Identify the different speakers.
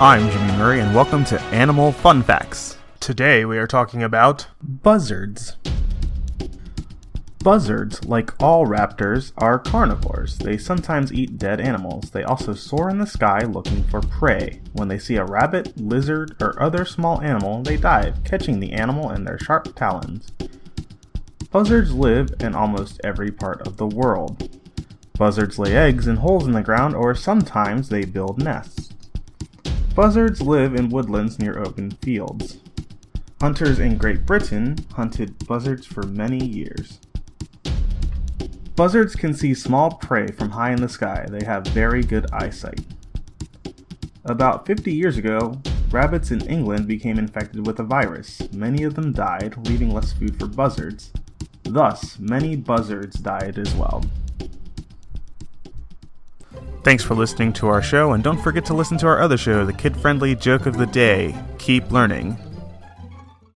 Speaker 1: I'm Jimmy Murray, and welcome to Animal Fun Facts. Today we are talking about buzzards. Buzzards, like all raptors, are carnivores. They sometimes eat dead animals. They also soar in the sky looking for prey. When they see a rabbit, lizard, or other small animal, they dive, catching the animal in their sharp talons. Buzzards live in almost every part of the world. Buzzards lay eggs in holes in the ground, or sometimes they build nests. Buzzards live in woodlands near open fields. Hunters in Great Britain hunted buzzards for many years. Buzzards can see small prey from high in the sky. They have very good eyesight. About 50 years ago, rabbits in England became infected with a virus. Many of them died, leaving less food for buzzards. Thus, many buzzards died as well. Thanks for listening to our show, and don't forget to listen to our other show, the kid friendly joke of the day Keep Learning.